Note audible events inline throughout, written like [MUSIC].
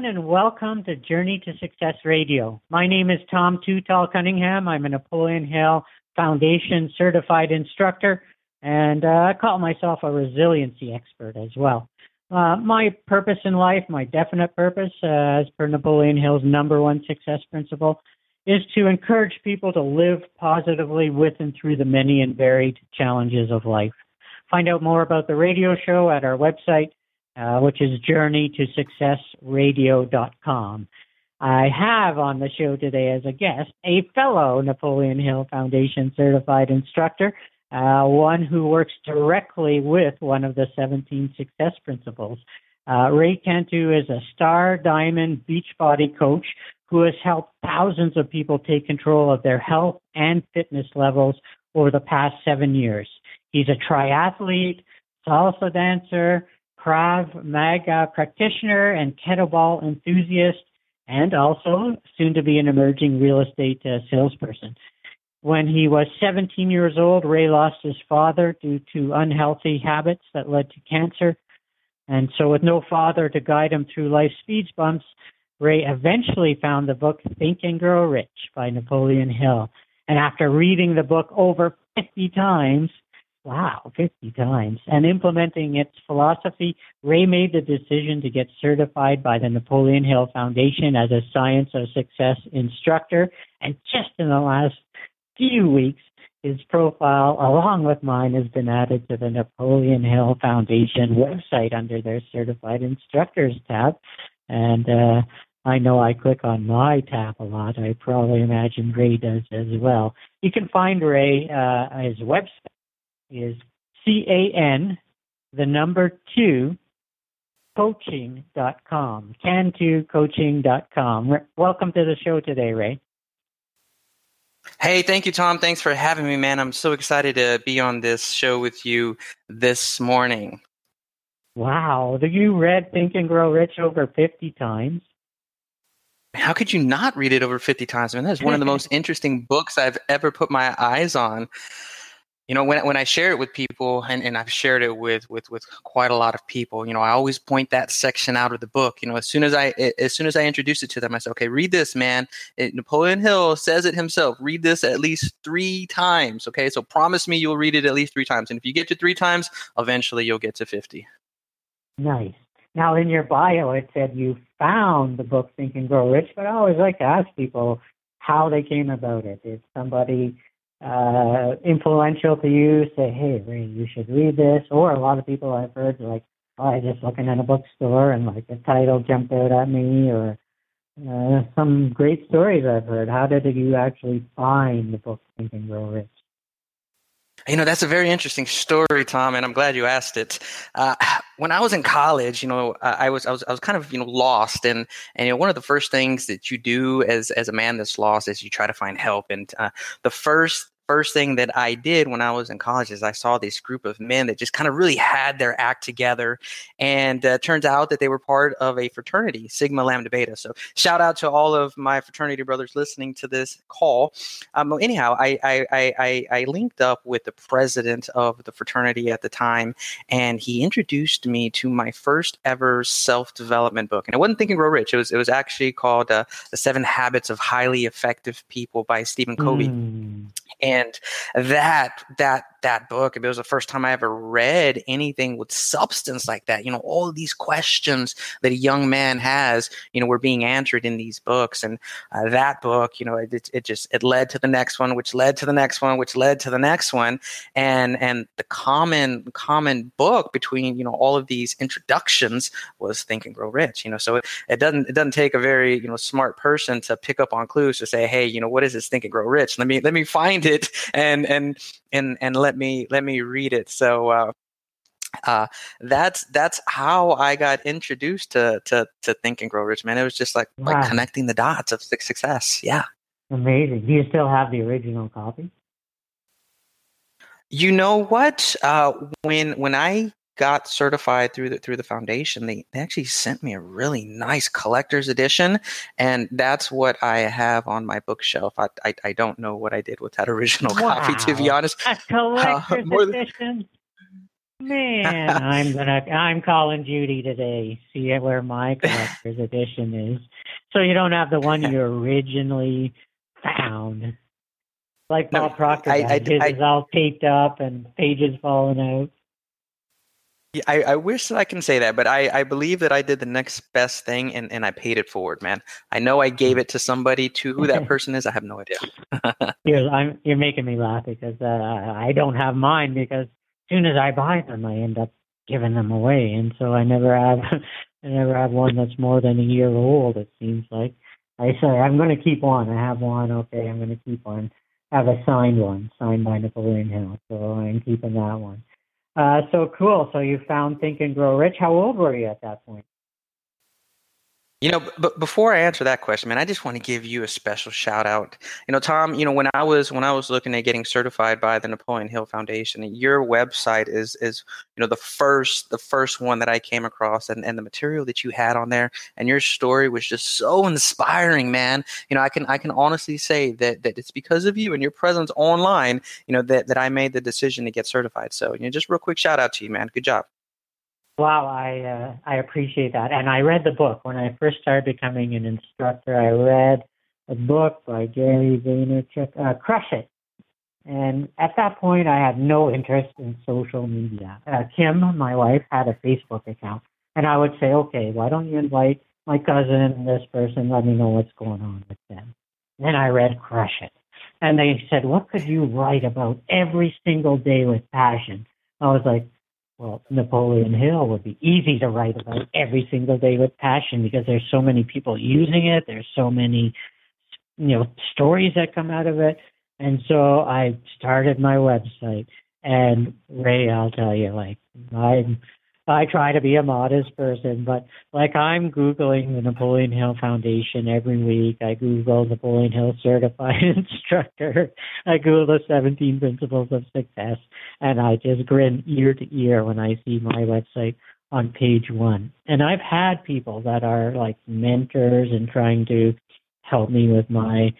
everyone, and welcome to Journey to Success Radio. My name is Tom Too Tall Cunningham. I'm a Napoleon Hill Foundation certified instructor, and uh, I call myself a resiliency expert as well. Uh, my purpose in life, my definite purpose, uh, as per Napoleon Hill's number one success principle, is to encourage people to live positively with and through the many and varied challenges of life. Find out more about the radio show at our website, uh, which is journeytosuccessradio.com. I have on the show today as a guest a fellow Napoleon Hill Foundation certified instructor, uh, one who works directly with one of the 17 success principles. Uh, Ray Cantu is a star diamond beachbody coach who has helped thousands of people take control of their health and fitness levels over the past seven years. He's a triathlete, salsa dancer, Krav Maga practitioner and kettlebell enthusiast, and also soon to be an emerging real estate uh, salesperson. When he was 17 years old, Ray lost his father due to unhealthy habits that led to cancer. And so, with no father to guide him through life's speed bumps, Ray eventually found the book Think and Grow Rich by Napoleon Hill. And after reading the book over 50 times, Wow, 50 times. And implementing its philosophy, Ray made the decision to get certified by the Napoleon Hill Foundation as a Science of Success instructor. And just in the last few weeks, his profile, along with mine, has been added to the Napoleon Hill Foundation website under their Certified Instructors tab. And uh, I know I click on my tab a lot. I probably imagine Ray does as well. You can find Ray, uh, his website is C A N, the number two, coaching.com. Can2coaching.com. Welcome to the show today, Ray. Hey, thank you, Tom. Thanks for having me, man. I'm so excited to be on this show with you this morning. Wow. You read Think and Grow Rich over 50 times. How could you not read it over 50 times? I mean, that's one of the [LAUGHS] most interesting books I've ever put my eyes on you know when, when i share it with people and, and i've shared it with, with with quite a lot of people you know i always point that section out of the book. You know as soon as i as soon as i introduce it to them i say okay read this man. It, napoleon hill says it himself read this at least three times okay? So promise me you'll read it at least three times and if you get to three times eventually you'll get to 50 nice. Now in your bio it said you found the book think and grow rich but i always like to ask people how they came about it. Did somebody uh, influential to you say, hey, Ray, you should read this. Or a lot of people I've heard like, oh, I just looking in a bookstore and like the title jumped out at me, or uh, some great stories I've heard. How did you actually find the book Think and Grow Rich? You know, that's a very interesting story, Tom, and I'm glad you asked it. Uh, when I was in college, you know, I was, I was, I was kind of, you know, lost, and and you know, one of the first things that you do as as a man that's lost is you try to find help. And uh, the first first thing that I did when I was in college is I saw this group of men that just kind of really had their act together. And uh, turns out that they were part of a fraternity, Sigma Lambda Beta. So shout out to all of my fraternity brothers listening to this call. Um, anyhow, I, I, I, I linked up with the president of the fraternity at the time, and he introduced me to my first ever self development book. And I wasn't Think and Grow Rich. It was, it was actually called uh, The Seven Habits of Highly Effective People by Stephen Covey. Mm. And that that that book. It was the first time I ever read anything with substance like that. You know, all these questions that a young man has, you know, were being answered in these books. And uh, that book, you know, it, it just it led to the next one, which led to the next one, which led to the next one. And and the common common book between you know all of these introductions was Think and Grow Rich. You know, so it, it doesn't it doesn't take a very you know smart person to pick up on clues to say, hey, you know, what is this Think and Grow Rich? Let me let me find it and and and and let me let me read it. So uh, uh, that's that's how I got introduced to to to Think and Grow Rich, man. It was just like wow. like connecting the dots of success. Yeah, amazing. Do you still have the original copy? You know what? Uh, when when I got certified through the through the foundation, they, they actually sent me a really nice collector's edition, and that's what I have on my bookshelf. I I, I don't know what I did with that [LAUGHS] original wow. copy, to be honest. A collector's uh, edition. Man, I'm gonna I'm calling Judy today. See where my [LAUGHS] collector's edition is. So you don't have the one you originally found. Like Bob no, Proctor, I, I, his I, is all taped up and pages falling out. Yeah, I, I wish that I can say that, but I, I believe that I did the next best thing and, and I paid it forward, man. I know I gave it to somebody. To who that person is, I have no idea. [LAUGHS] you're, I'm, you're making me laugh because uh, I don't have mine because soon as I buy them, I end up giving them away, and so I never have [LAUGHS] I never have one that's more than a year old. It seems like I say I'm going to keep one. I have one. Okay, I'm going to keep one. I have a signed one, signed by Napoleon Hill, so I'm keeping that one. Uh, so cool. So you found Think and Grow Rich. How old were you at that point? You know, but before I answer that question, man, I just want to give you a special shout out. You know, Tom, you know, when I was when I was looking at getting certified by the Napoleon Hill Foundation, your website is is you know the first the first one that I came across and, and the material that you had on there and your story was just so inspiring, man. You know, I can I can honestly say that that it's because of you and your presence online, you know, that that I made the decision to get certified. So, you know, just real quick shout out to you, man. Good job. Wow, I uh, I appreciate that. And I read the book when I first started becoming an instructor. I read a book by Gary Vaynerchuk, uh, Crush It. And at that point, I had no interest in social media. Uh, Kim, my wife, had a Facebook account, and I would say, okay, why don't you invite my cousin, and this person, let me know what's going on with them. Then I read Crush It. And they said, what could you write about every single day with passion? I was like, well, Napoleon Hill would be easy to write about every single day with passion because there's so many people using it. There's so many, you know, stories that come out of it. And so I started my website. And Ray, I'll tell you, like, I'm I try to be a modest person, but like I'm Googling the Napoleon Hill Foundation every week. I Google Napoleon Hill Certified [LAUGHS] Instructor. I Google the 17 Principles of Success, and I just grin ear to ear when I see my website on page one. And I've had people that are like mentors and trying to help me with my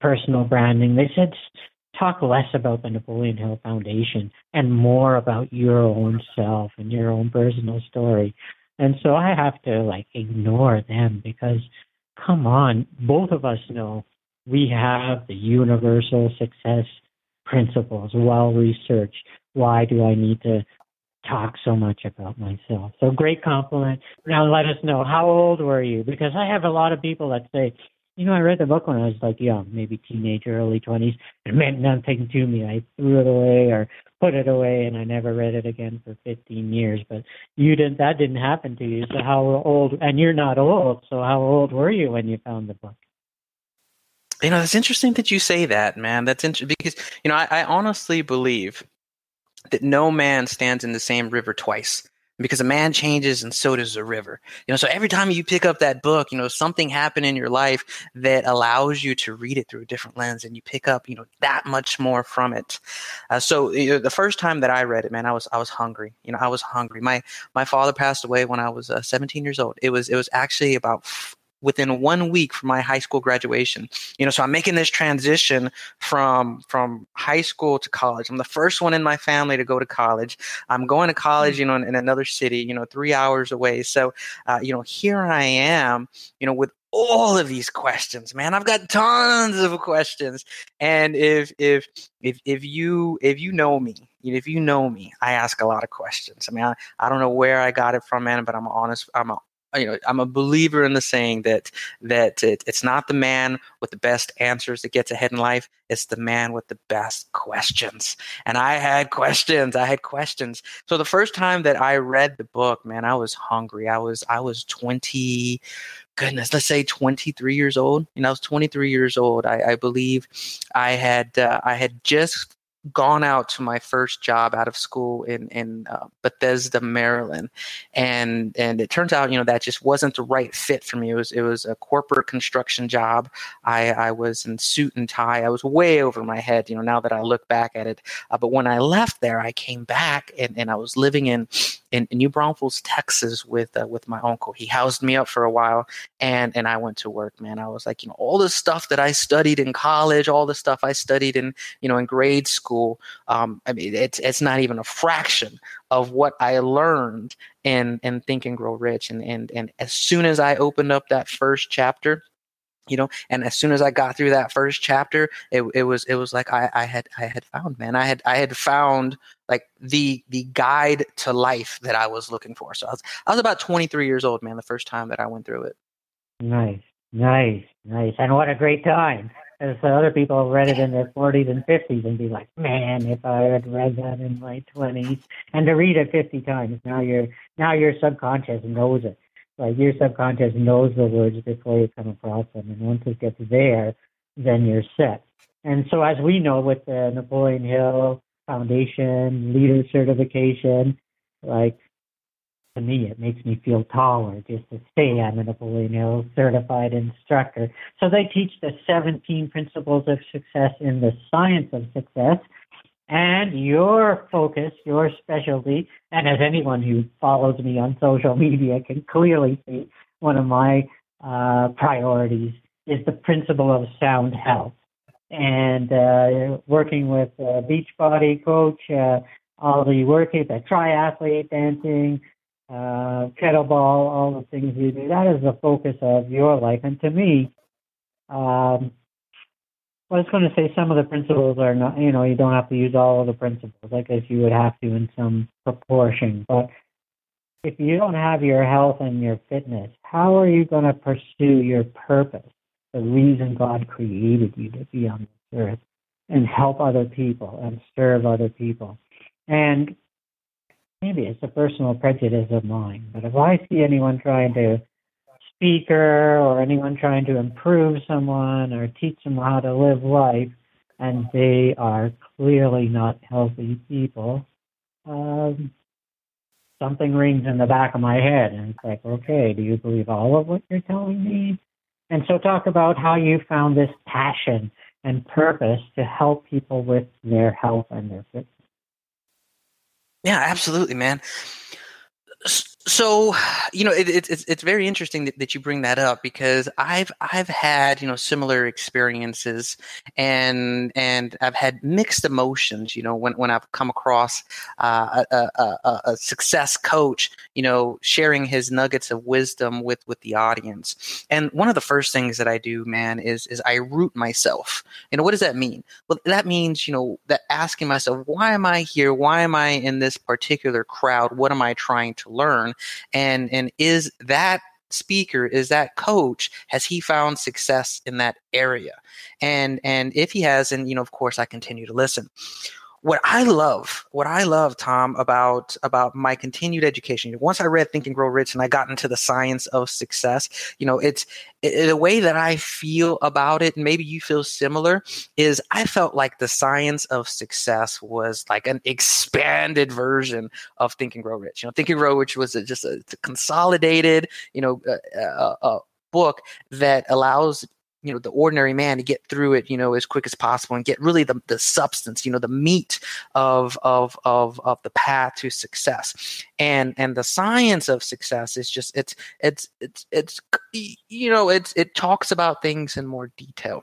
personal branding. They said, talk less about the Napoleon Hill Foundation and more about your own self and your own personal story. And so I have to like ignore them because come on, both of us know we have the universal success principles well researched. Why do I need to talk so much about myself? So great compliment. Now let us know how old were you? Because I have a lot of people that say, you know, I read the book when I was like young, maybe teenager, early 20s. It meant nothing to me. I threw it away or put it away and I never read it again for 15 years. But you didn't, that didn't happen to you. So how old, and you're not old. So how old were you when you found the book? You know, it's interesting that you say that, man. That's interesting because, you know, I, I honestly believe that no man stands in the same river twice because a man changes and so does a river. You know, so every time you pick up that book, you know, something happened in your life that allows you to read it through a different lens and you pick up, you know, that much more from it. Uh, so you know, the first time that I read it, man, I was I was hungry. You know, I was hungry. My my father passed away when I was uh, 17 years old. It was it was actually about within one week from my high school graduation. You know, so I'm making this transition from from high school to college. I'm the first one in my family to go to college. I'm going to college, you know, in, in another city, you know, three hours away. So, uh, you know, here I am, you know, with all of these questions man i've got tons of questions and if if if if you if you know me if you know me i ask a lot of questions i mean i, I don't know where i got it from man but i'm honest i'm a you know i'm a believer in the saying that that it, it's not the man with the best answers that gets ahead in life it's the man with the best questions. And i had questions i had questions. So the first time that i read the book man i was hungry. I was i was 20 goodness let's say 23 years old. You know i was 23 years old. I, I believe i had uh, i had just gone out to my first job out of school in in uh, Bethesda, Maryland, and and it turns out you know that just wasn't the right fit for me. It was it was a corporate construction job. I I was in suit and tie. I was way over my head. You know now that I look back at it, uh, but when I left there, I came back and, and I was living in in, New Braunfels, Texas, with uh, with my uncle. He housed me up for a while, and and I went to work. Man, I was like, you know, all the stuff that I studied in college, all the stuff I studied in you know in grade school. Um, I mean, it's it's not even a fraction of what I learned in in Think and Grow Rich. And and and as soon as I opened up that first chapter you know and as soon as i got through that first chapter it, it was it was like I, I had i had found man. I had i had found like the the guide to life that i was looking for. So i was i was about 23 years old man the first time that i went through it. Nice nice nice. And what a great time. As other people have read it in their 40s and 50s and be like man if i had read that in my 20s and to read it 50 times now your now your subconscious knows it like your subconscious knows the words before you come across them, and once it gets there, then you're set. And so, as we know with the Napoleon Hill Foundation leader certification, like to me, it makes me feel taller just to say I'm a Napoleon Hill certified instructor. So they teach the 17 principles of success in the science of success and your focus, your specialty, and as anyone who follows me on social [LAUGHS] media can clearly see, one of my uh, priorities is the principle of sound health. And uh, working with a Beachbody coach, uh, all the work the triathlete dancing, uh, kettlebell, all the things you do, that is the focus of your life. And to me, um, I was going to say some of the principles are not, you know, you don't have to use all of the principles. I guess you would have to in some proportion. But if you don't have your health and your fitness, how are you going to pursue your purpose, the reason God created you to be on this earth, and help other people and serve other people? And maybe it's a personal prejudice of mine, but if I see anyone trying to speaker or anyone trying to improve someone or teach them how to live life, and they are clearly not healthy people, um, something rings in the back of my head, and it's like, okay, do you believe all of what you're telling me? And so, talk about how you found this passion and purpose to help people with their health and their fitness. Yeah, absolutely, man so you know it, it, it's it's very interesting that, that you bring that up because I've I've had you know similar experiences and and I've had mixed emotions you know when, when I've come across uh, a, a, a, success coach you know sharing his nuggets of wisdom with with the audience. And one of the first things that I do man is is I root myself. You know what does that mean? Well that means you know that asking myself why am I here? Why am I in this particular crowd? What am I trying to learn and and is that speaker is that coach has he found success in that area? And and if he has and you know of course i continue to listen what I love, what I love, Tom, about about my continued education. Once I read Think and Grow Rich, and I got into the science of success, you know, it's it, the way that I feel about it. And maybe you feel similar. Is I felt like the science of success was like an expanded version of Think and Grow Rich. You know, Think and Grow Rich was a, just a, a consolidated, you know, uh, uh, uh, book that allows you know the ordinary man to get through it you know as quick as possible and get really the, the substance you know the meat of of of of the path to success and and the science of success is just it's it's it's it's you know it's it talks about things in more detail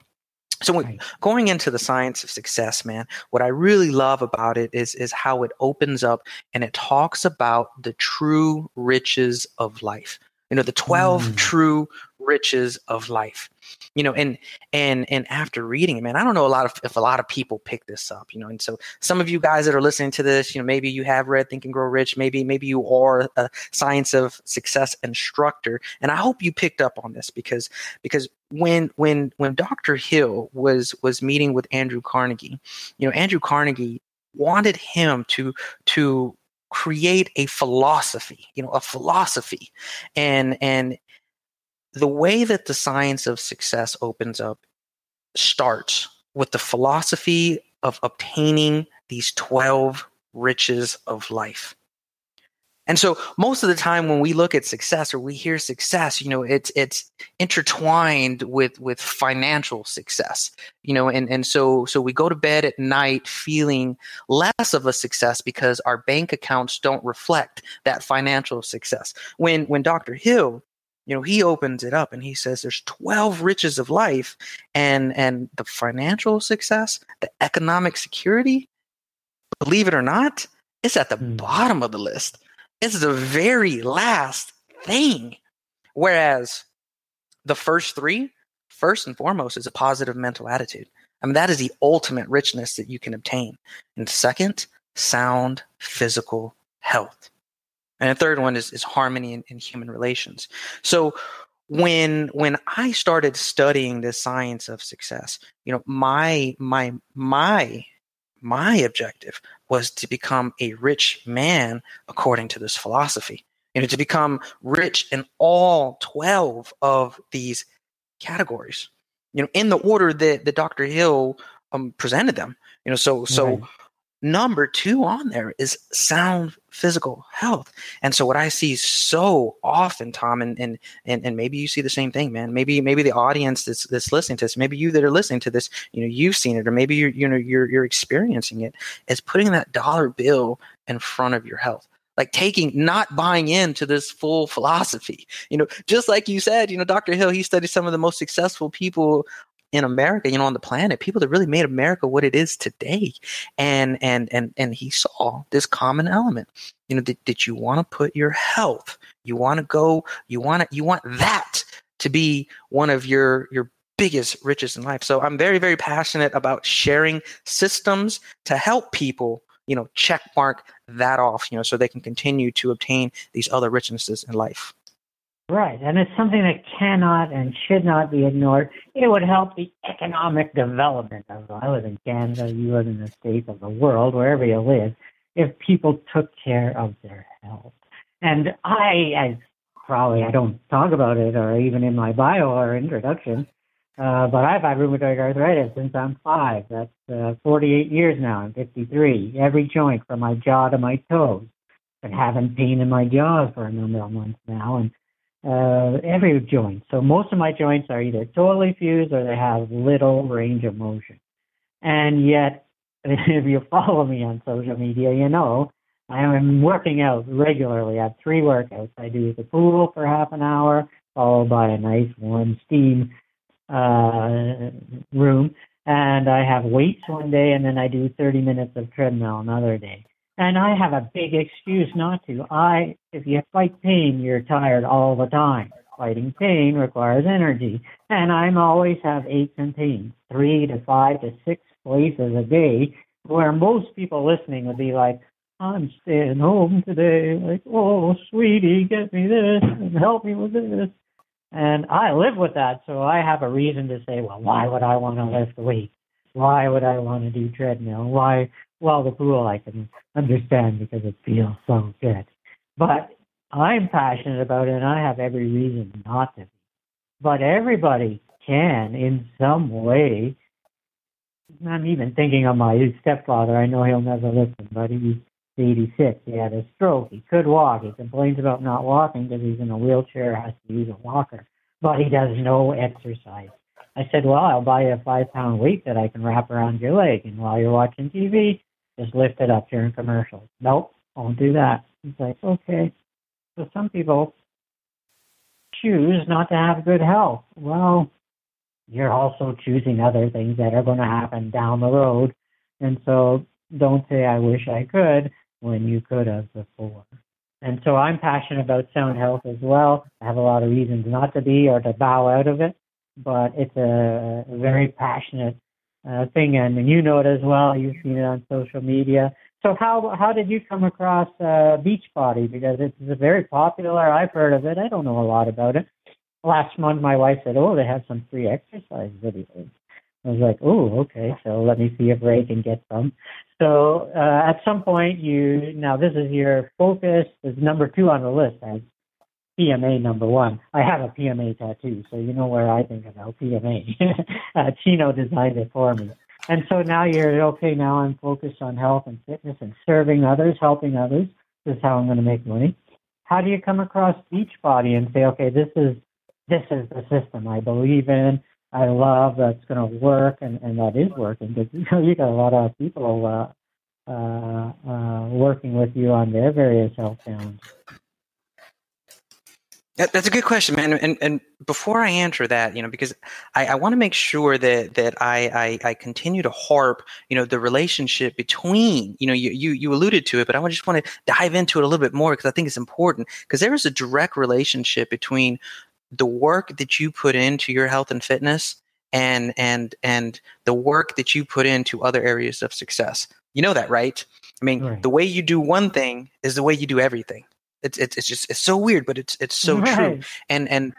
so when, going into the science of success, man, what I really love about it is is how it opens up and it talks about the true riches of life. You know, the 12 mm. true riches of life you know and and and after reading it man i don't know a lot of if a lot of people pick this up you know and so some of you guys that are listening to this you know maybe you have read think and grow rich maybe maybe you are a science of success instructor and i hope you picked up on this because because when when when dr hill was was meeting with andrew carnegie you know andrew carnegie wanted him to to create a philosophy you know a philosophy and and the way that the science of success opens up starts with the philosophy of obtaining these 12 riches of life. And so most of the time when we look at success or we hear success, you know, it's it's intertwined with with financial success. You know, and and so so we go to bed at night feeling less of a success because our bank accounts don't reflect that financial success. When when Dr. Hill you know he opens it up and he says there's 12 riches of life and and the financial success the economic security believe it or not it's at the mm. bottom of the list it's the very last thing. Whereas the first three, first and foremost, is a positive mental attitude. I mean, that is the ultimate richness that you can obtain. And second, sound physical health. And the third one is, is harmony in, in human relations. So when when I started studying the science of success, you know, my my my my objective was to become a rich man according to this philosophy. You know, to become rich in all 12 of these categories, you know, in the order that, that Dr. Hill um, presented them. You know, so so number two on there is sound physical health. And so what I see so often, Tom, and and and, and maybe you see the same thing, man. Maybe maybe the audience that's that's listening to this, maybe you that are listening to this, you know, you've seen it, or maybe you're you know you're you're experiencing it, is putting that dollar bill in front of your health like taking not buying into this full philosophy you know just like you said you know dr hill he studied some of the most successful people in America, you know, on the planet, people that really made America what it is today. And and and and he saw this common element. You know, that, that you want to put your health, you want to go, you want to you want that to be one of your your biggest riches in life. So I'm very, very passionate about sharing systems to help people, you know, check mark that off, you know, so they can continue to obtain these other richnesses in life. Right, and it's something that cannot and should not be ignored. It would help the economic development of. I live in Canada, you live in the states of the world, wherever you live. If people took care of their health, and I, as probably I don't talk about it or even in my bio or introduction, uh, but I've had rheumatoid arthritis since I'm five. That's uh, 48 years now. I'm 53. Every joint from my jaw to my toes. Been having pain in my jaws for a number of months now, and uh, every joint. So most of my joints are either totally fused or they have little range of motion. And yet, [LAUGHS] if you follow me on social media, you know I am working out regularly. I have three workouts. I do the pool for half an hour, followed by a nice warm steam uh, room. And I have weights one day, and then I do 30 minutes of treadmill another day. And I have a big excuse not to. I, if you fight pain, you're tired all the time. Fighting pain requires energy. And I'm always have aches and pains, three to five to six places a day, where most people listening would be like, I'm staying home today. Like, oh, sweetie, get me this and help me with this. And I live with that, so I have a reason to say, well, why would I want to lift weights? Why would I want to do treadmill? Why well, the pool I can understand because it feels so good. But I'm passionate about it and I have every reason not to. But everybody can in some way. I'm even thinking of my stepfather. I know he'll never listen, but he's 86. He had a stroke. He could walk. He complains about not walking because he's in a wheelchair, has to use a walker. But he does no exercise. I said, Well, I'll buy you a five pound weight that I can wrap around your leg. And while you're watching TV, just lift it up during commercials. Nope, won't do that. It's like, okay. So some people choose not to have good health. Well, you're also choosing other things that are going to happen down the road. And so don't say, I wish I could when you could have before. And so I'm passionate about sound health as well. I have a lot of reasons not to be or to bow out of it, but it's a very passionate uh, thing, and you know it as well. You've seen it on social media. So how how did you come across uh, Beachbody? Because it's very popular. I've heard of it. I don't know a lot about it. Last month, my wife said, "Oh, they have some free exercise videos." I was like, "Oh, okay. So let me see if Ray can get some." So uh, at some point, you now this is your focus is number two on the list as PMA number one. I have a PMA tattoo, so you know where I think about PMA. [LAUGHS] uh, Chino designed it for me. And so now you're okay. Now I'm focused on health and fitness and serving others, helping others. This is how I'm going to make money. How do you come across Beachbody and say, okay, this is this is the system I believe in. I love that's going to work, and, and that is working because [LAUGHS] you know you got a lot of people uh, uh, uh, working with you on their various health challenges. That's a good question, man. And and before I answer that, you know, because I, I want to make sure that that I, I, I continue to harp, you know, the relationship between, you know, you you, you alluded to it, but I just want to dive into it a little bit more because I think it's important because there is a direct relationship between the work that you put into your health and fitness and and and the work that you put into other areas of success. You know that, right? I mean, right. the way you do one thing is the way you do everything. It's it's, it's just it's so weird, but it's it's so right. true. And and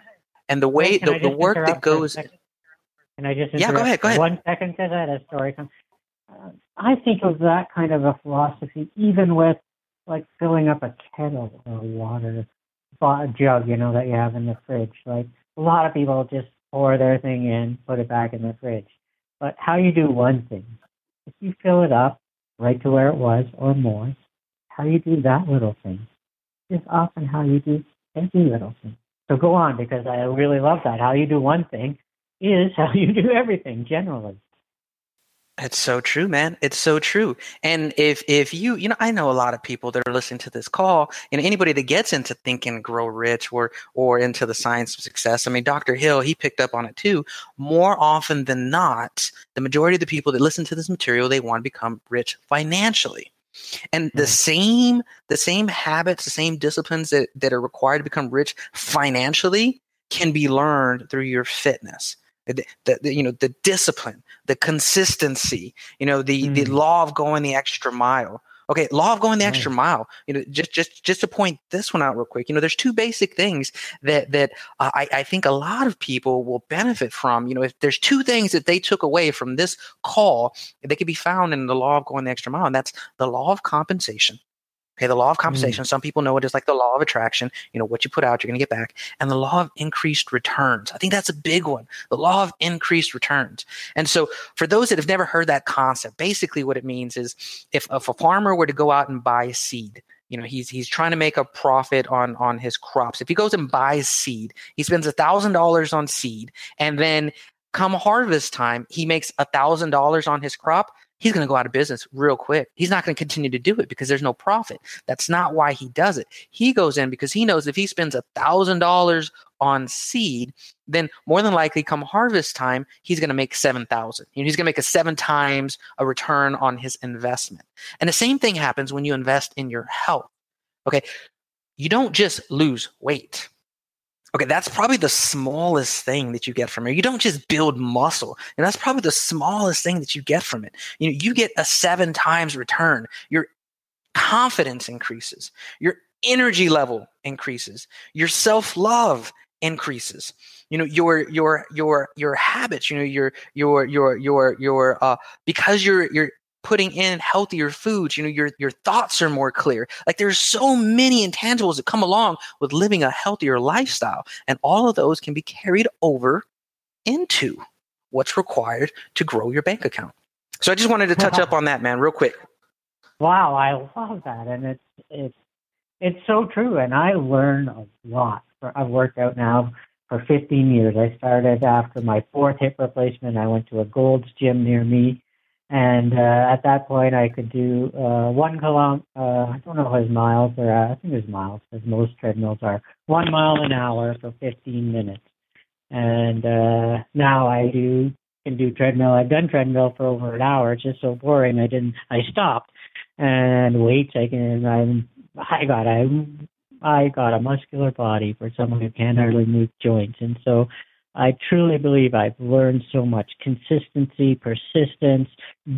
and the way the, the work that goes. Can I just yeah? Go ahead. Go ahead. One second because I had a story. Uh, I think of that kind of a philosophy, even with like filling up a kettle or water a jug, you know, that you have in the fridge. Like a lot of people just pour their thing in, put it back in the fridge. But how you do one thing, if you fill it up right to where it was or more, how you do that little thing is often how you do every little thing. So go on because I really love that. How you do one thing is [LAUGHS] how you do everything generally. It's so true, man. It's so true. And if if you, you know, I know a lot of people that are listening to this call, and anybody that gets into Think and Grow Rich or or into the science of success. I mean, Dr. Hill, he picked up on it too. More often than not, the majority of the people that listen to this material, they want to become rich financially. And the same the same habits, the same disciplines that, that are required to become rich financially can be learned through your fitness. The, the, you know the discipline the consistency you know the mm. the law of going the extra mile okay law of going the extra mile you know just just just to point this one out real quick you know there's two basic things that that uh, I, I think a lot of people will benefit from you know if there's two things that they took away from this call they could be found in the law of going the extra mile and that's the law of compensation Okay, the law of compensation. Mm. Some people know it as like the law of attraction. You know, what you put out, you're going to get back. And the law of increased returns. I think that's a big one. The law of increased returns. And so, for those that have never heard that concept, basically what it means is if, if a farmer were to go out and buy seed, you know he's he's trying to make a profit on on his crops if he goes and buys seed he spends a thousand dollars on seed and then come harvest time he makes a thousand dollars on his crop he's going to go out of business real quick. He's not going to continue to do it because there's no profit. That's not why he does it. He goes in because he knows if he spends a thousand dollars on seed, then more than likely come harvest time, he's going to make 7,000. You know, he's going to make a seven times a return on his investment. And the same thing happens when you invest in your health. Okay. You don't just lose weight. Okay, that's probably the smallest thing that you get from it. You don't just build muscle, and that's probably the smallest thing that you get from it. You know, you get a seven times return. Your confidence increases. Your energy level increases. Your self love increases. You know, your your your your habits. You know, your your your your your uh because you're you're putting in healthier foods you know your your thoughts are more clear. Like there's so many intangibles that come along with living a healthier lifestyle and all of those can be carried over into what's required to grow your bank account. So i just wanted to touch up on that man real quick. Wow i love that and it's it's it's so true and i learn a lot. I've worked out now for 15 years. I started after my fourth hip replacement i went to a gold's gym near me and uh, at that point, I could do uh, one kilometer. Uh, I don't know was miles or uh, I think was miles, because most treadmills are one mile an hour for 15 minutes. And uh, now I do can do treadmill. I've done treadmill for over an hour. It's just so boring. I didn't. I stopped. And weights, I can. I'm. I got. I. I got a muscular body for someone who can't hardly move joints, and so I truly believe I've learned so much consistency, persistence,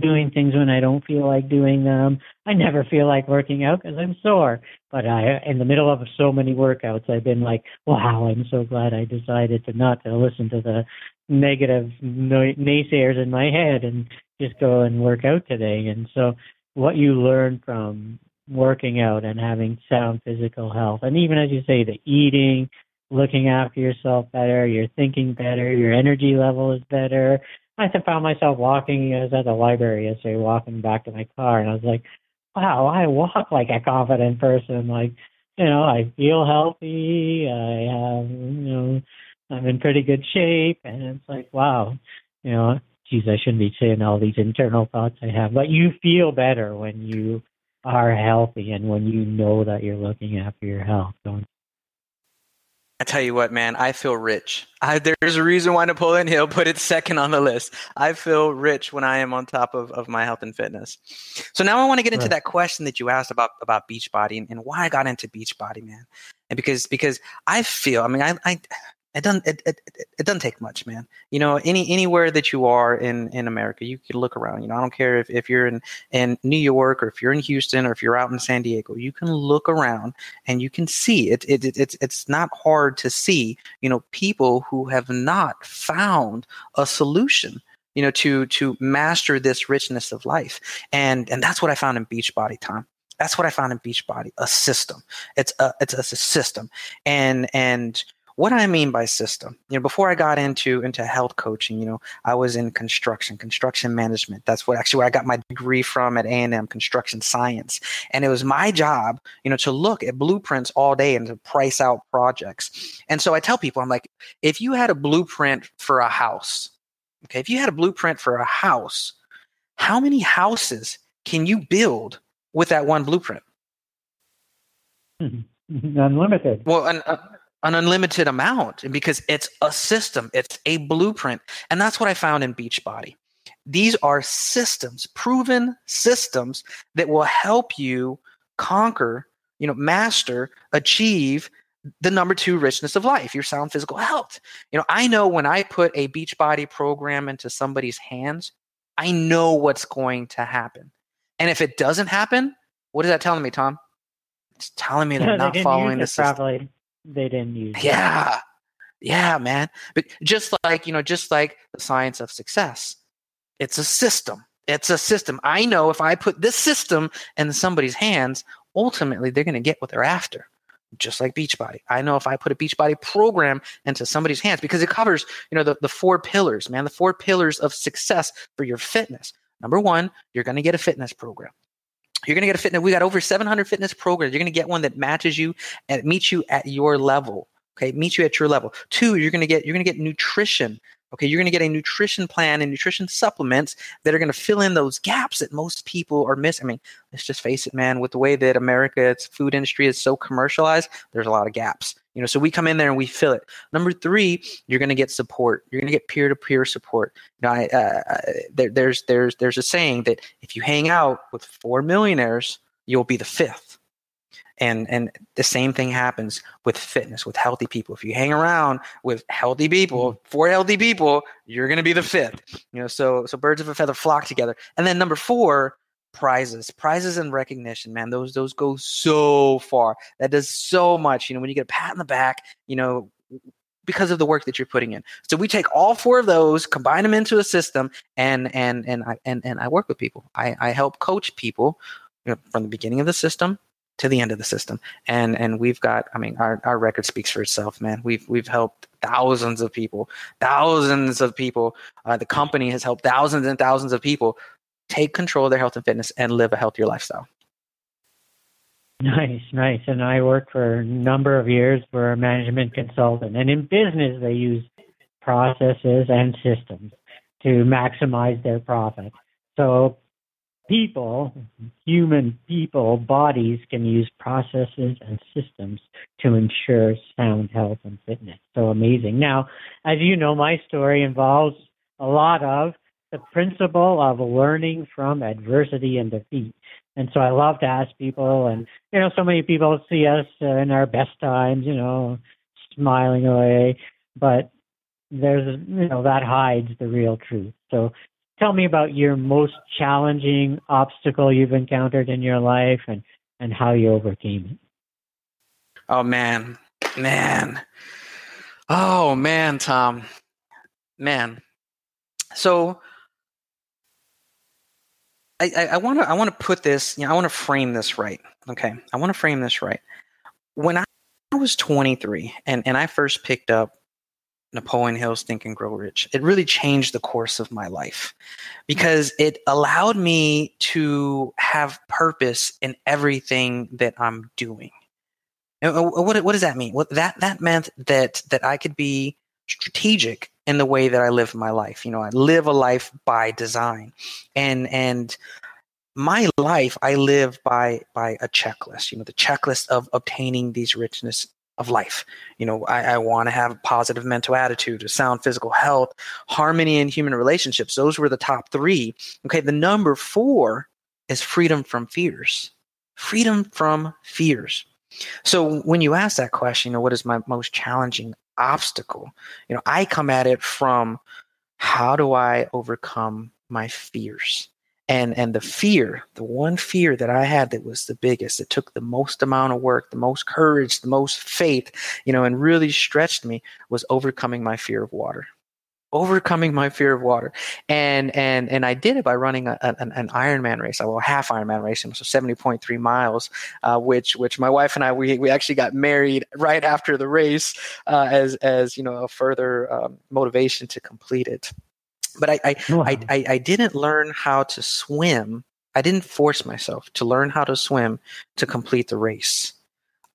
doing things when I don't feel like doing them. I never feel like working out because I'm sore. But I, in the middle of so many workouts, I've been like, wow, I'm so glad I decided to not to listen to the negative naysayers in my head and just go and work out today. And so what you learn from working out and having sound physical health, and even as you say, the eating, looking after yourself better, you're thinking better, your energy level is better, I found myself walking. I was at the library yesterday, walking back to my car, and I was like, "Wow, I walk like a confident person. Like, you know, I feel healthy. I have, you know, I'm in pretty good shape." And it's like, wow, you know, geez, I shouldn't be saying all these internal thoughts I have, but you feel better when you are healthy and when you know that you're looking after your health, don't I tell you what, man, I feel rich. I, there's a reason why Napoleon Hill put it second on the list. I feel rich when I am on top of, of my health and fitness. So now I want to get into right. that question that you asked about about Beachbody and, and why I got into Beachbody, man. And because because I feel, I mean, I, I it doesn't it, it, it, doesn't take much man. You know any anywhere that you are in in america you can look around. You know i don't care if, if you're in in new york or if you're in houston or if you're out in san diego you can look around and you can see. It, it, it it's it's not hard to see you know people who have not found a solution you know to to master this richness of life. And and that's what i found in beachbody time that's what i found in beachbody a system. It's a it's a, it's a system. And and what I mean by system, you know, before I got into into health coaching, you know, I was in construction, construction management. That's what actually where I got my degree from at A&M, construction science. And it was my job, you know, to look at blueprints all day and to price out projects. And so I tell people, I'm like, if you had a blueprint for a house, okay, if you had a blueprint for a house, how many houses can you build with that one blueprint? [LAUGHS] Unlimited. Well, an, uh, an unlimited amount because it's a system, it's a blueprint. And that's what I found in Beachbody. These are systems, proven systems that will help you conquer, you know, master, achieve the number two richness of life, your sound physical health. You know, I know when I put a Beachbody program into somebody's hands, I know what's going to happen. And if it doesn't happen, what is that telling me, Tom? It's telling me they're [LAUGHS] not following the system. Properly they didn't use. Yeah, yeah, man. But just like you know, just like the science of success, it's a system. It's a system. I know if I put this system in somebody's hands, ultimately they're going to get what they're after. Just like Beachbody. I know if I put a Beachbody program into somebody's hands because it covers, you know, the, the four pillars, man, the four pillars of success for your fitness. Number one, you're going to get a fitness program. You're going to get a fitness. We got over 700 fitness programs. You're going to get one that matches you and meets you at your level. Okay, meets you at your level. Two, you're going to get you're going to get nutrition. Okay, you're going to get a nutrition plan and nutrition supplements that are going to fill in those gaps that most people are missing. I mean, let's just face it, man. With the way that America's food industry is so commercialized, there's a lot of gaps. You know, so we come in there and we fill it. Number three, you're going to get support. You're going to get peer to peer support. Know, I, uh, uh, there, there's there's there's a saying that if you hang out with four millionaires, you'll be the fifth. And and the same thing happens with fitness, with healthy people. If you hang around with healthy people, mm-hmm. four healthy people, you're going to be the fifth. You know, so so birds of a feather flock together. And then number four, prizes prizes and recognition man those those go so far that does so much you know when you get a pat in the back you know because of the work that you're putting in so we take all four of those combine them into a system and and and i and, and i work with people i i help coach people you know, from the beginning of the system to the end of the system and and we've got i mean our, our record speaks for itself man we've we've helped thousands of people thousands of people uh, the company has helped thousands and thousands of people take control of their health and fitness and live a healthier lifestyle. Nice, nice. And I worked for a number of years for a management consultant. And in business, they use processes and systems to maximize their profit. So people, human people, bodies can use processes and systems to ensure sound health and fitness. So amazing. Now, as you know, my story involves a lot of the principle of learning from adversity and defeat. And so I love to ask people, and you know, so many people see us in our best times, you know, smiling away, but there's, you know, that hides the real truth. So tell me about your most challenging obstacle you've encountered in your life and, and how you overcame it. Oh, man. Man. Oh, man, Tom. Man. So, I want to I want to put this, you know, I want to frame this right. Okay. I want to frame this right. When I was 23 and, and I first picked up Napoleon Hill's Think and Grow Rich. It really changed the course of my life because it allowed me to have purpose in everything that I'm doing. And uh, uh, what, what does that mean? What that that meant that that I could be strategic in the way that I live my life. You know, I live a life by design, and and my life I live by by a checklist. You know, the checklist of obtaining these richness of life. You know, I, I want to have a positive mental attitude, a sound physical health, harmony in human relationships. Those were the top three. Okay, the number four is freedom from fears. Freedom from fears. So when you ask that question, you know, what is my most challenging obstacle? You know, I come at it from how do I overcome my fears? And and the fear the one fear that i had that was the biggest that took the most amount of work the most courage the most faith you know and really stretched me was overcoming my fear of water. Overcoming my fear of water. And and and i did it by running a, an, an ironman race well half ironman race so 70.3 miles uh, which which my wife and i we, we actually got married right after the race uh, as as you know a further um, motivation to complete it but I I, wow. I, I, I didn't learn how to swim. I didn't force myself to learn how to swim to complete the race.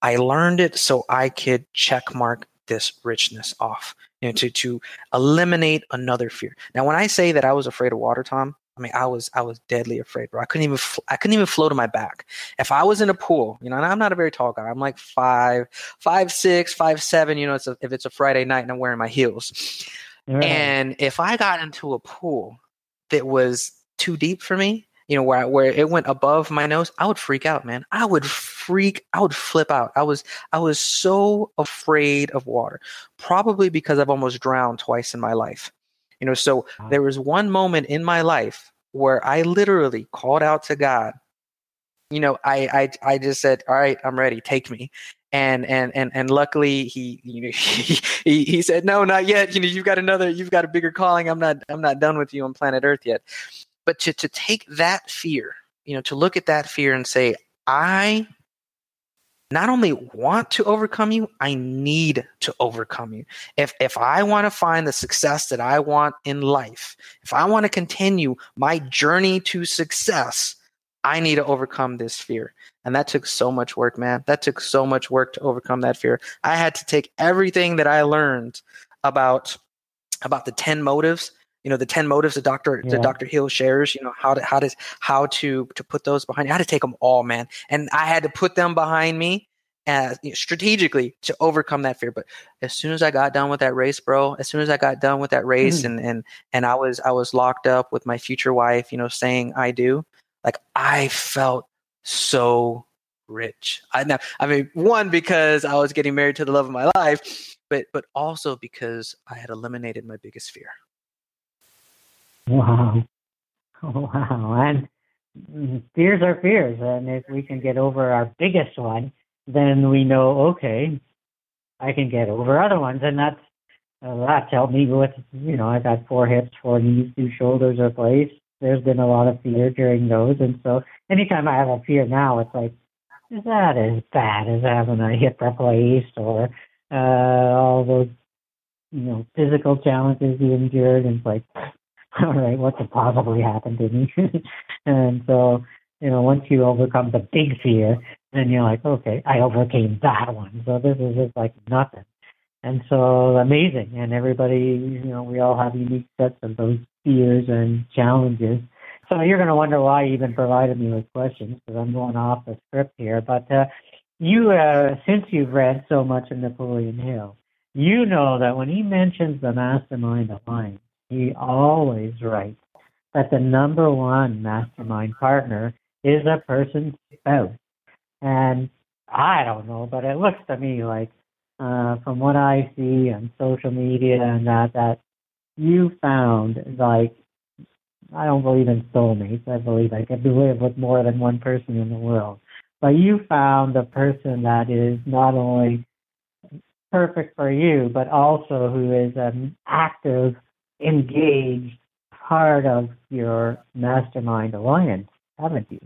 I learned it so I could check mark this richness off, you know, to to eliminate another fear. Now, when I say that I was afraid of water, Tom, I mean, I was I was deadly afraid, bro. I couldn't even fl- I couldn't even float on my back. If I was in a pool, you know, and I'm not a very tall guy. I'm like five, five six, five seven. You know, it's a, if it's a Friday night and I'm wearing my heels. Right. And if I got into a pool that was too deep for me, you know, where where it went above my nose, I would freak out, man. I would freak, I would flip out. I was I was so afraid of water, probably because I've almost drowned twice in my life. You know, so there was one moment in my life where I literally called out to God. You know, I I I just said, "All right, I'm ready. Take me." and and and and luckily he you know [LAUGHS] he, he said no not yet you know you've got another you've got a bigger calling i'm not i'm not done with you on planet earth yet but to to take that fear you know to look at that fear and say i not only want to overcome you i need to overcome you if if i want to find the success that i want in life if i want to continue my journey to success I need to overcome this fear. And that took so much work, man. That took so much work to overcome that fear. I had to take everything that I learned about about the 10 motives, you know, the 10 motives that Dr. Yeah. that Dr. Hill shares, you know, how to how to how to to put those behind you. I had to take them all, man. And I had to put them behind me as you know, strategically to overcome that fear. But as soon as I got done with that race, bro, as soon as I got done with that race mm-hmm. and and and I was I was locked up with my future wife, you know, saying I do, like I felt so rich. I know, I mean, one because I was getting married to the love of my life, but but also because I had eliminated my biggest fear. Wow, [LAUGHS] wow, and fears are fears, and if we can get over our biggest one, then we know okay, I can get over other ones, and that's uh, that's helped me with you know I've got four hips, four knees, two shoulders replaced there's been a lot of fear during those, and so anytime I have a fear now, it's like, is that as bad as having a hip replaced or uh, all those, you know, physical challenges you endured? And it's like, [LAUGHS] all right, what could possibly happen to me? [LAUGHS] and so, you know, once you overcome the big fear, then you're like, okay, I overcame that one. So this is just like nothing. And so amazing. And everybody, you know, we all have unique sets of those fears and challenges. So you're going to wonder why you even provided me with questions because I'm going off the script here. But uh, you, uh, since you've read so much of Napoleon Hill, you know that when he mentions the mastermind alliance, he always writes that the number one mastermind partner is a person's spouse. And I don't know, but it looks to me like, uh, from what I see on social media and that, that you found like I don't believe in soulmates. I believe I can live with more than one person in the world. But you found a person that is not only perfect for you, but also who is an active, engaged part of your mastermind alliance, haven't you?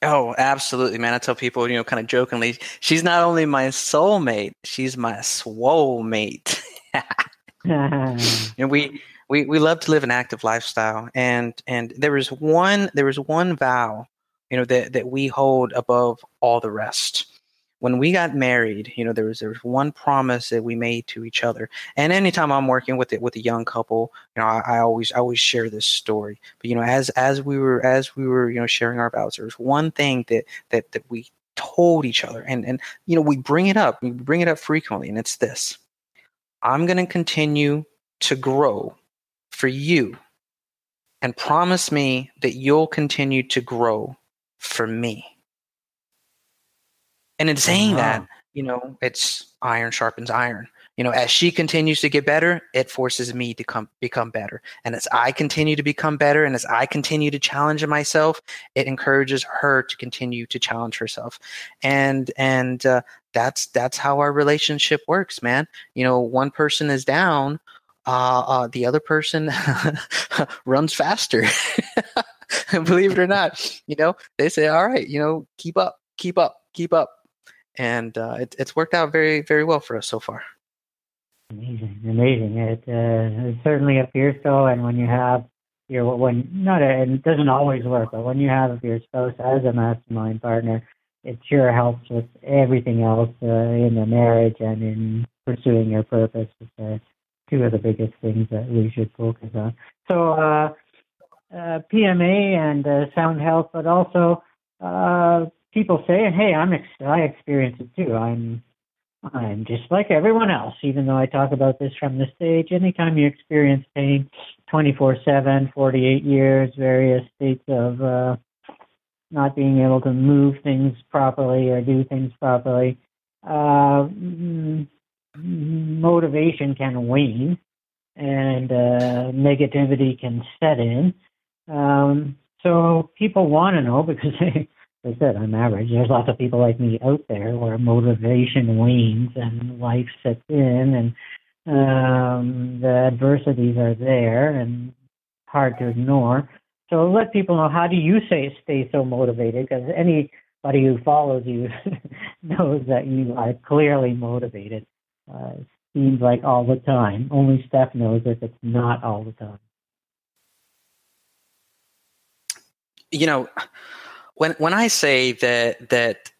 Oh, absolutely, man. I tell people, you know, kind of jokingly, she's not only my soulmate, she's my swole mate. [LAUGHS] [LAUGHS] and we, we we love to live an active lifestyle and and there was one there was one vow you know that that we hold above all the rest when we got married, you know, there was there was one promise that we made to each other. And anytime I'm working with it with a young couple, you know, I, I, always I always share this story. But you know, as as we were as we were you know sharing our vows, there was one thing that that that we told each other, and and you know, we bring it up, we bring it up frequently, and it's this: I'm going to continue to grow for you, and promise me that you'll continue to grow for me. And in saying that, you know, it's iron sharpens iron. You know, as she continues to get better, it forces me to come become better. And as I continue to become better and as I continue to challenge myself, it encourages her to continue to challenge herself. And and uh, that's that's how our relationship works, man. You know, one person is down, uh, uh, the other person [LAUGHS] runs faster. [LAUGHS] Believe it or not, you know, they say, "All right, you know, keep up, keep up, keep up." and uh, it, it's worked out very very well for us so far. Amazing, amazing. It, uh, it certainly appears so. And when you have your when not it doesn't always work, but when you have your spouse as a mastermind partner, it sure helps with everything else uh, in the marriage and in pursuing your purpose. It's uh, two of the biggest things that we should focus on. So, uh, uh, PMA and uh, sound health, but also uh, people say, hey, I'm ex- I experience it too. I'm I'm just like everyone else, even though I talk about this from the stage. Anytime you experience pain 24 7, 48 years, various states of uh, not being able to move things properly or do things properly, uh, motivation can wane and uh, negativity can set in. Um, so people want to know because [LAUGHS] they I said, I'm average. There's lots of people like me out there where motivation wanes and life sets in and um, the adversities are there and hard to ignore. So let people know how do you say stay so motivated? Because anybody who follows you [LAUGHS] knows that you are clearly motivated. Uh, seems like all the time. Only Stef knows if it's not all the time. You know, when when I say that that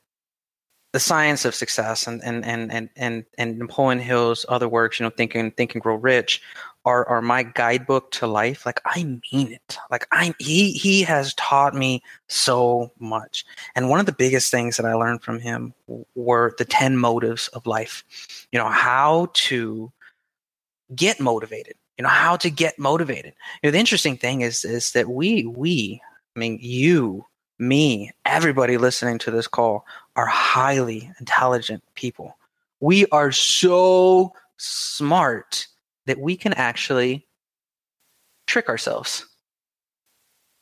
the science of success and and and and and, and Napoleon Hill's other works, you know, Think and Think and Grow Rich, are are my guidebook to life. Like I mean it. Like I'm he he has taught me so much. And one of the biggest things that I learned from him were the ten motives of life. You know how to get motivated. You know how to get motivated. You know the interesting thing is is that we we I mean you me, everybody listening to this call are highly intelligent people. We are so smart that we can actually trick ourselves.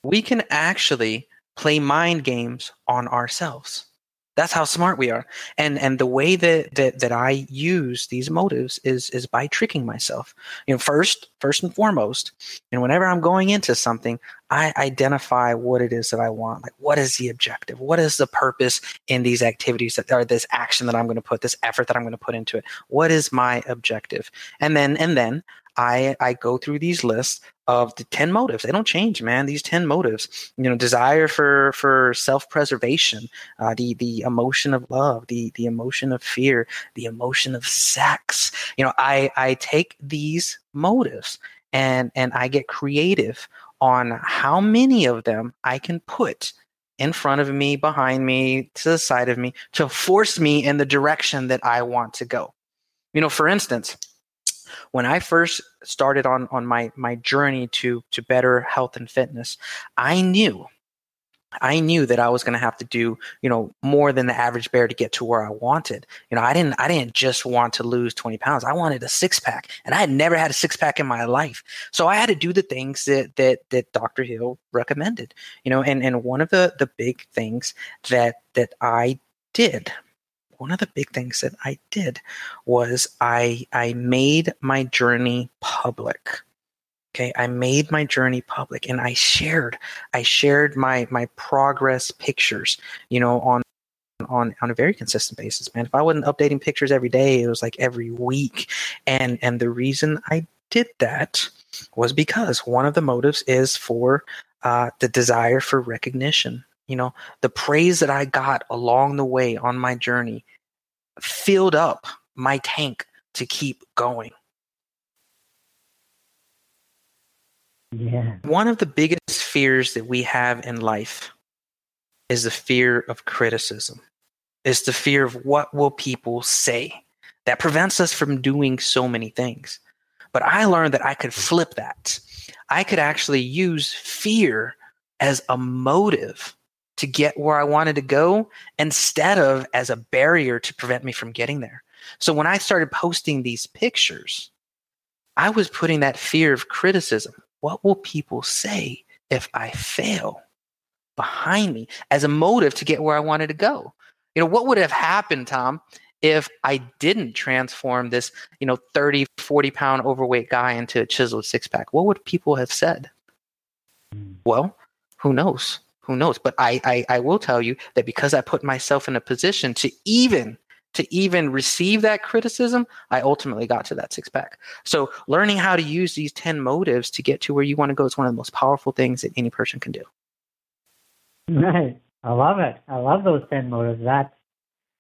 We can actually play mind games on ourselves. That's how smart we are. And and the way that that that I use these motives is is by tricking myself. You know, first, first and foremost, and whenever I'm going into something, I identify what it is that I want. Like what is the objective? What is the purpose in these activities that are this action that I'm going to put, this effort that I'm going to put into it? What is my objective? And then and then I I go through these lists of the 10 motives. They don't change, man. These 10 motives, you know, desire for for self-preservation, uh, the the emotion of love, the the emotion of fear, the emotion of sex. You know, I I take these motives and and I get creative on how many of them I can put in front of me, behind me, to the side of me to force me in the direction that I want to go. You know, for instance, when I first started on on my my journey to to better health and fitness, I knew I knew that I was going to have to do, you know, more than the average bear to get to where I wanted. You know, I didn't, I didn't just want to lose 20 pounds. I wanted a six pack and I had never had a six pack in my life. So I had to do the things that, that, that Dr. Hill recommended, you know, and, and one of the, the big things that, that I did one of the big things that I did was I I made my journey public. Okay, I made my journey public and I shared I shared my my progress pictures, you know, on on on a very consistent basis, man. If I wasn't updating pictures every day, it was like every week. And and the reason I did that was because one of the motives is for uh, the desire for recognition. You know, the praise that I got along the way on my journey filled up my tank to keep going. Yeah. One of the biggest fears that we have in life is the fear of criticism. It's the fear of what will people say that prevents us from doing so many things. But I learned that I could flip that. I could actually use fear as a motive to get where I wanted to go instead of as a barrier to prevent me from getting there. So when I started posting these pictures, I was putting that fear of criticism. What will people say if I fail behind me as a motive to get where I wanted to go? You know, what would have happened, Tom, if I didn't transform this, you know, 30, 40 pound overweight guy into a chiseled six pack? What would people have said? Hmm. Well, who knows? Who knows? But I, I, I will tell you that because I put myself in a position to even to even receive that criticism, I ultimately got to that six pack. So learning how to use these 10 motives to get to where you want to go is one of the most powerful things that any person can do. Right. I love it. I love those 10 motives. That's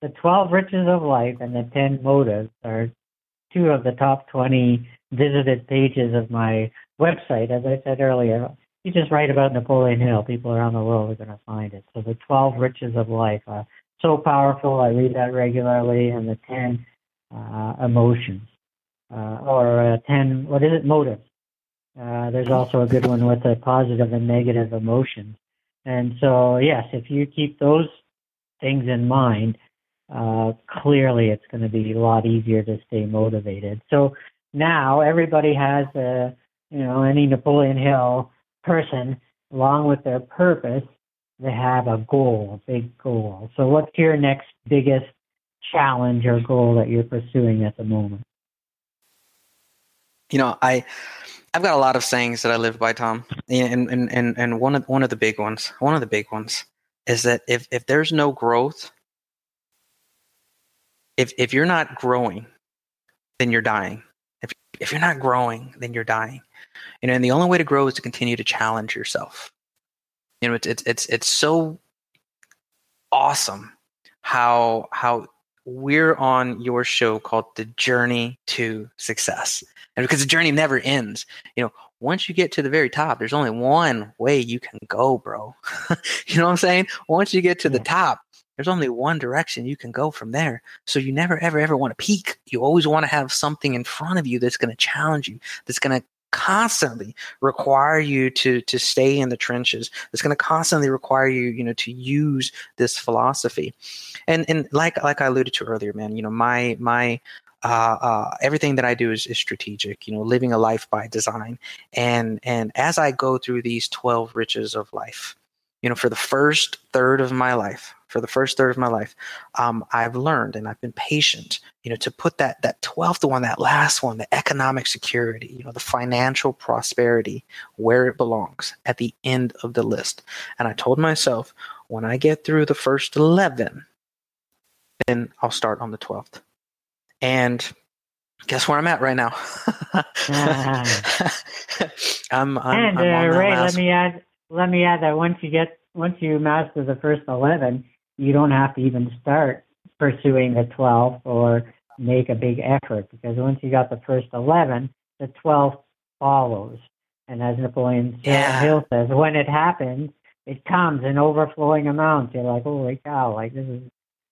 the 12 riches of life and the 10 motives are two of the top 20 visited pages of my website. As I said earlier, you just write about Napoleon Hill, people around the world are going to find it. So the 12 riches of life. are so powerful. I read that regularly, and the 10 uh, emotions, uh, or uh, 10, what is it, motives. Uh, there's also a good one with the positive and negative emotions. And so, yes, if you keep those things in mind, uh, clearly it's going to be a lot easier to stay motivated. So now everybody has a, you know, any Napoleon Hill person, along with their purpose, they have a goal, a big goal. So, what's your next biggest challenge or goal that you're pursuing at the moment? You know, I I've got a lot of sayings that I live by, Tom, and and and and one of one of the big ones, one of the big ones, is that if if there's no growth, if if you're not growing, then you're dying. If you're not growing, then you're dying. You know, and the only way to grow is to continue to challenge yourself. You know it's it's it's it's so awesome how how we're on your show called the journey to success. And because the journey never ends you know once you get to the very top there's only one way you can go bro. [LAUGHS] You know what i'm saying? Once you get to the top there's only one direction you can go from there. So you never ever ever want to peak you always want to have something in front of you that's going to challenge you that's going to constantly require you to to stay in the trenches it's going to constantly require you you know to use this philosophy. And and like like i alluded to earlier man you know my my uh, uh, everything that I do is, is strategic, you know, living a life by design. And and as I go through these 12 riches of life, you know, for the first third of my life, for the first third of my life, um, I've learned and I've been patient, you know, to put that that twelfth one, that last one, the economic security, you know, the financial prosperity where it belongs at the end of the list. And I told myself, when I get through the first eleven, then I'll start on the twelfth. And guess where I'm at right now? [LAUGHS] I'm, I'm, and uh, I'm Ray, let me add let me add that once you get once you master the first eleven, you don't have to even start pursuing the 12th or make a big effort because once you got the first 11, the 12th follows. And as Napoleon yeah. Hill says, when it happens, it comes in overflowing amounts. You're like, holy cow, like this is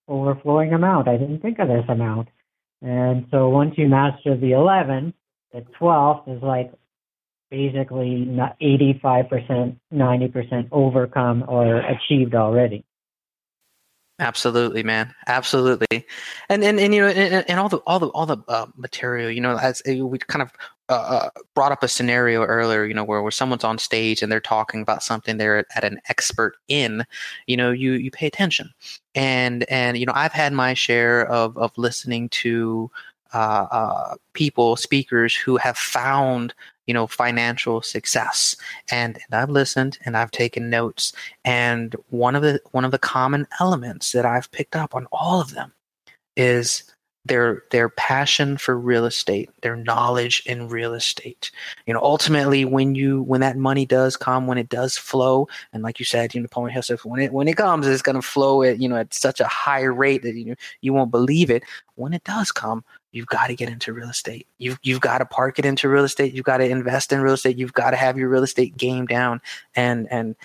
overflowing amount. I didn't think of this amount. And so once you master the 11, the 12th is like basically 85%, 90% overcome or achieved already. Absolutely, man. Absolutely, and and, and you know, and, and all the all the all the uh, material. You know, as uh, we kind of uh, uh, brought up a scenario earlier. You know, where where someone's on stage and they're talking about something they're at an expert in. You know, you you pay attention, and and you know, I've had my share of of listening to uh, uh, people, speakers who have found you know, financial success. And, and I've listened and I've taken notes. And one of the one of the common elements that I've picked up on all of them is their their passion for real estate, their knowledge in real estate. You know, ultimately, when you when that money does come, when it does flow, and like you said, you know, Napoleon Hill says when it when it comes, it's going to flow at you know at such a high rate that you you won't believe it. When it does come, you've got to get into real estate. You've you've got to park it into real estate. You've got to invest in real estate. You've got to have your real estate game down. And and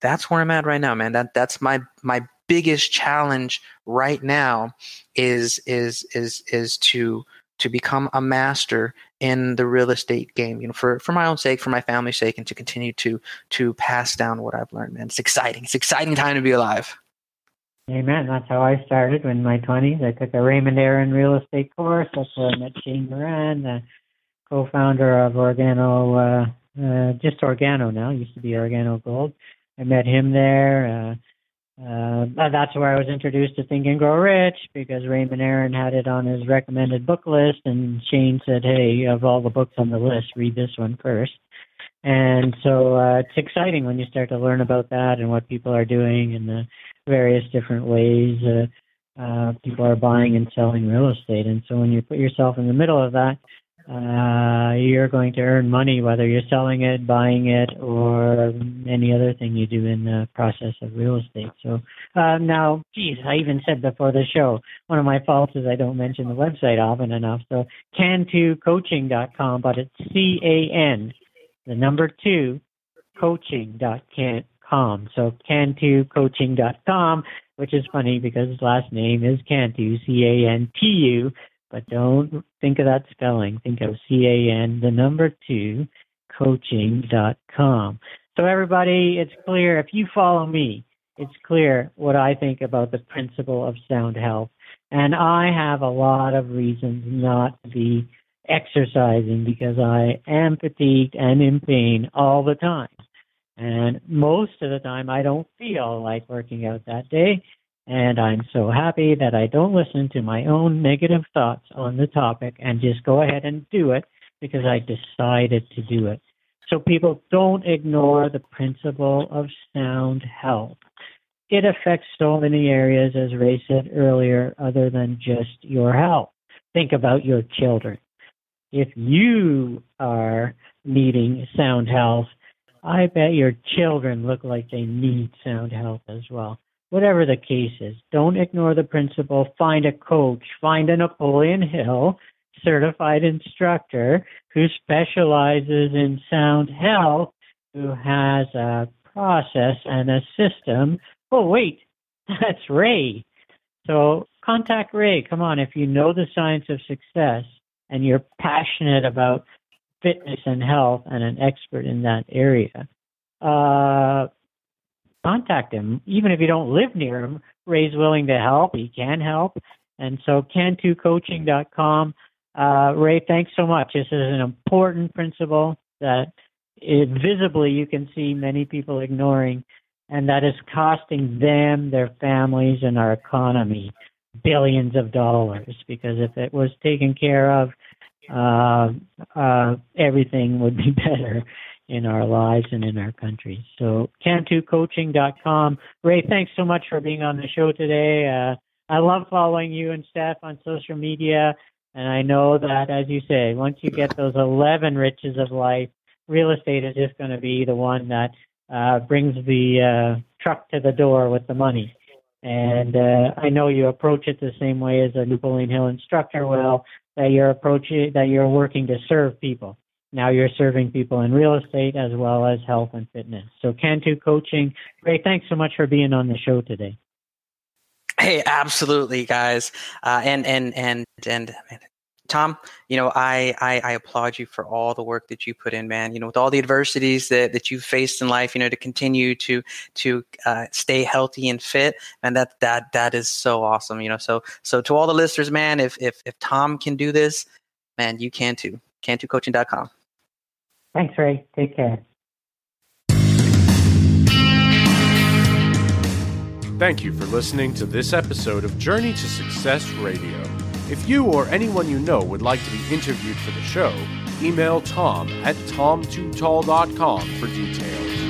that's where I'm at right now, man. That that's my my biggest challenge right now is is is is to to become a master in the real estate game you know for for my own sake for my family's sake and to continue to to pass down what i've learned man. It's exciting. It's exciting time to be alive. Amen. That's how i started in my 20s i took a raymond aaron real estate course. That's where i met shane morand the co-founder of organo uh, uh, just organo now used to be organo gold. I met him there uh, uh, that's where I was introduced to Think and Grow Rich because Raymond Aaron had it on his recommended book list, and Shane said, "Hey, of all the books on the list, read this one first. And so uh, it's exciting when you start to learn about that and what people are doing and the various different ways uh, uh, people are buying and selling real estate. And so when you put yourself in the middle of that, uh, you're going to earn money whether you're selling it, buying it, or any other thing you do in the process of real estate. So uh, now, geez, I even said before the show, one of my faults is I don't mention the website often enough. So can2coaching.com, but it's C A N, the number two, coaching.com. So can2coaching.com, which is funny because his last name is Cantu, C A N T U but don't think of that spelling. Think of C A N, the number two, coaching.com. So, everybody, it's clear. If you follow me, it's clear what I think about the principle of sound health. And I have a lot of reasons not to be exercising because I am fatigued and in pain all the time. And most of the time, I don't feel like working out that day. And I'm so happy that I don't listen to my own negative thoughts on the topic and just go ahead and do it because I decided to do it. So people don't ignore the principle of sound health. It affects so many areas, as Ray said earlier, other than just your health. Think about your children. If you are needing sound health, I bet your children look like they need sound health as well whatever the case is, don't ignore the principle. Find a coach, find a Napoleon Hill certified instructor who specializes in sound health, who has a process and a system. Oh, wait, [LAUGHS] that's Ray. So contact Ray. Come on, if you know the science of success and you're passionate about fitness and health and an expert in that area, uh, contact him. Even if you don't live near him, Ray's willing to help. He can help. And so can2coaching.com. Uh, Ray, thanks so much. This is an important principle that it, visibly you can see many people ignoring, and that is costing them, their families, and our economy billions of dollars. Because if it was taken care of, uh, uh, everything would be [LAUGHS] better in our lives and in our country. So can2coaching.com. Ray, thanks so much for being on the show today. Uh, I love following you and Stef on social media. And I know that, as you say, once you get those 11 riches of life, real estate is just going to be the one that uh, brings the uh, truck to the door with the money. And uh, I know you approach it the same way as a Napoleon Hill instructor will, that you're approaching, that you're working to serve people now you're serving people in real estate as well as health and fitness. So Can2 Coaching, great. thanks so much for being on the show today. Hey, absolutely, guys, uh, and and and and Tom, you know, I, I, I applaud you for all the work that you put in, man. You know, with all the adversities that, that you've faced in life, you know, to continue to to uh, stay healthy and fit, and that that that is so awesome. You know, so so to all the listeners, man, if if if Tom can do this, man, you can too. Can2coaching.com. Thanks, Ray. Take care. Thank you for listening to this episode of Journey to Success Radio. If you or anyone you know would like to be interviewed for the show, email tom at tom2tall.com for details.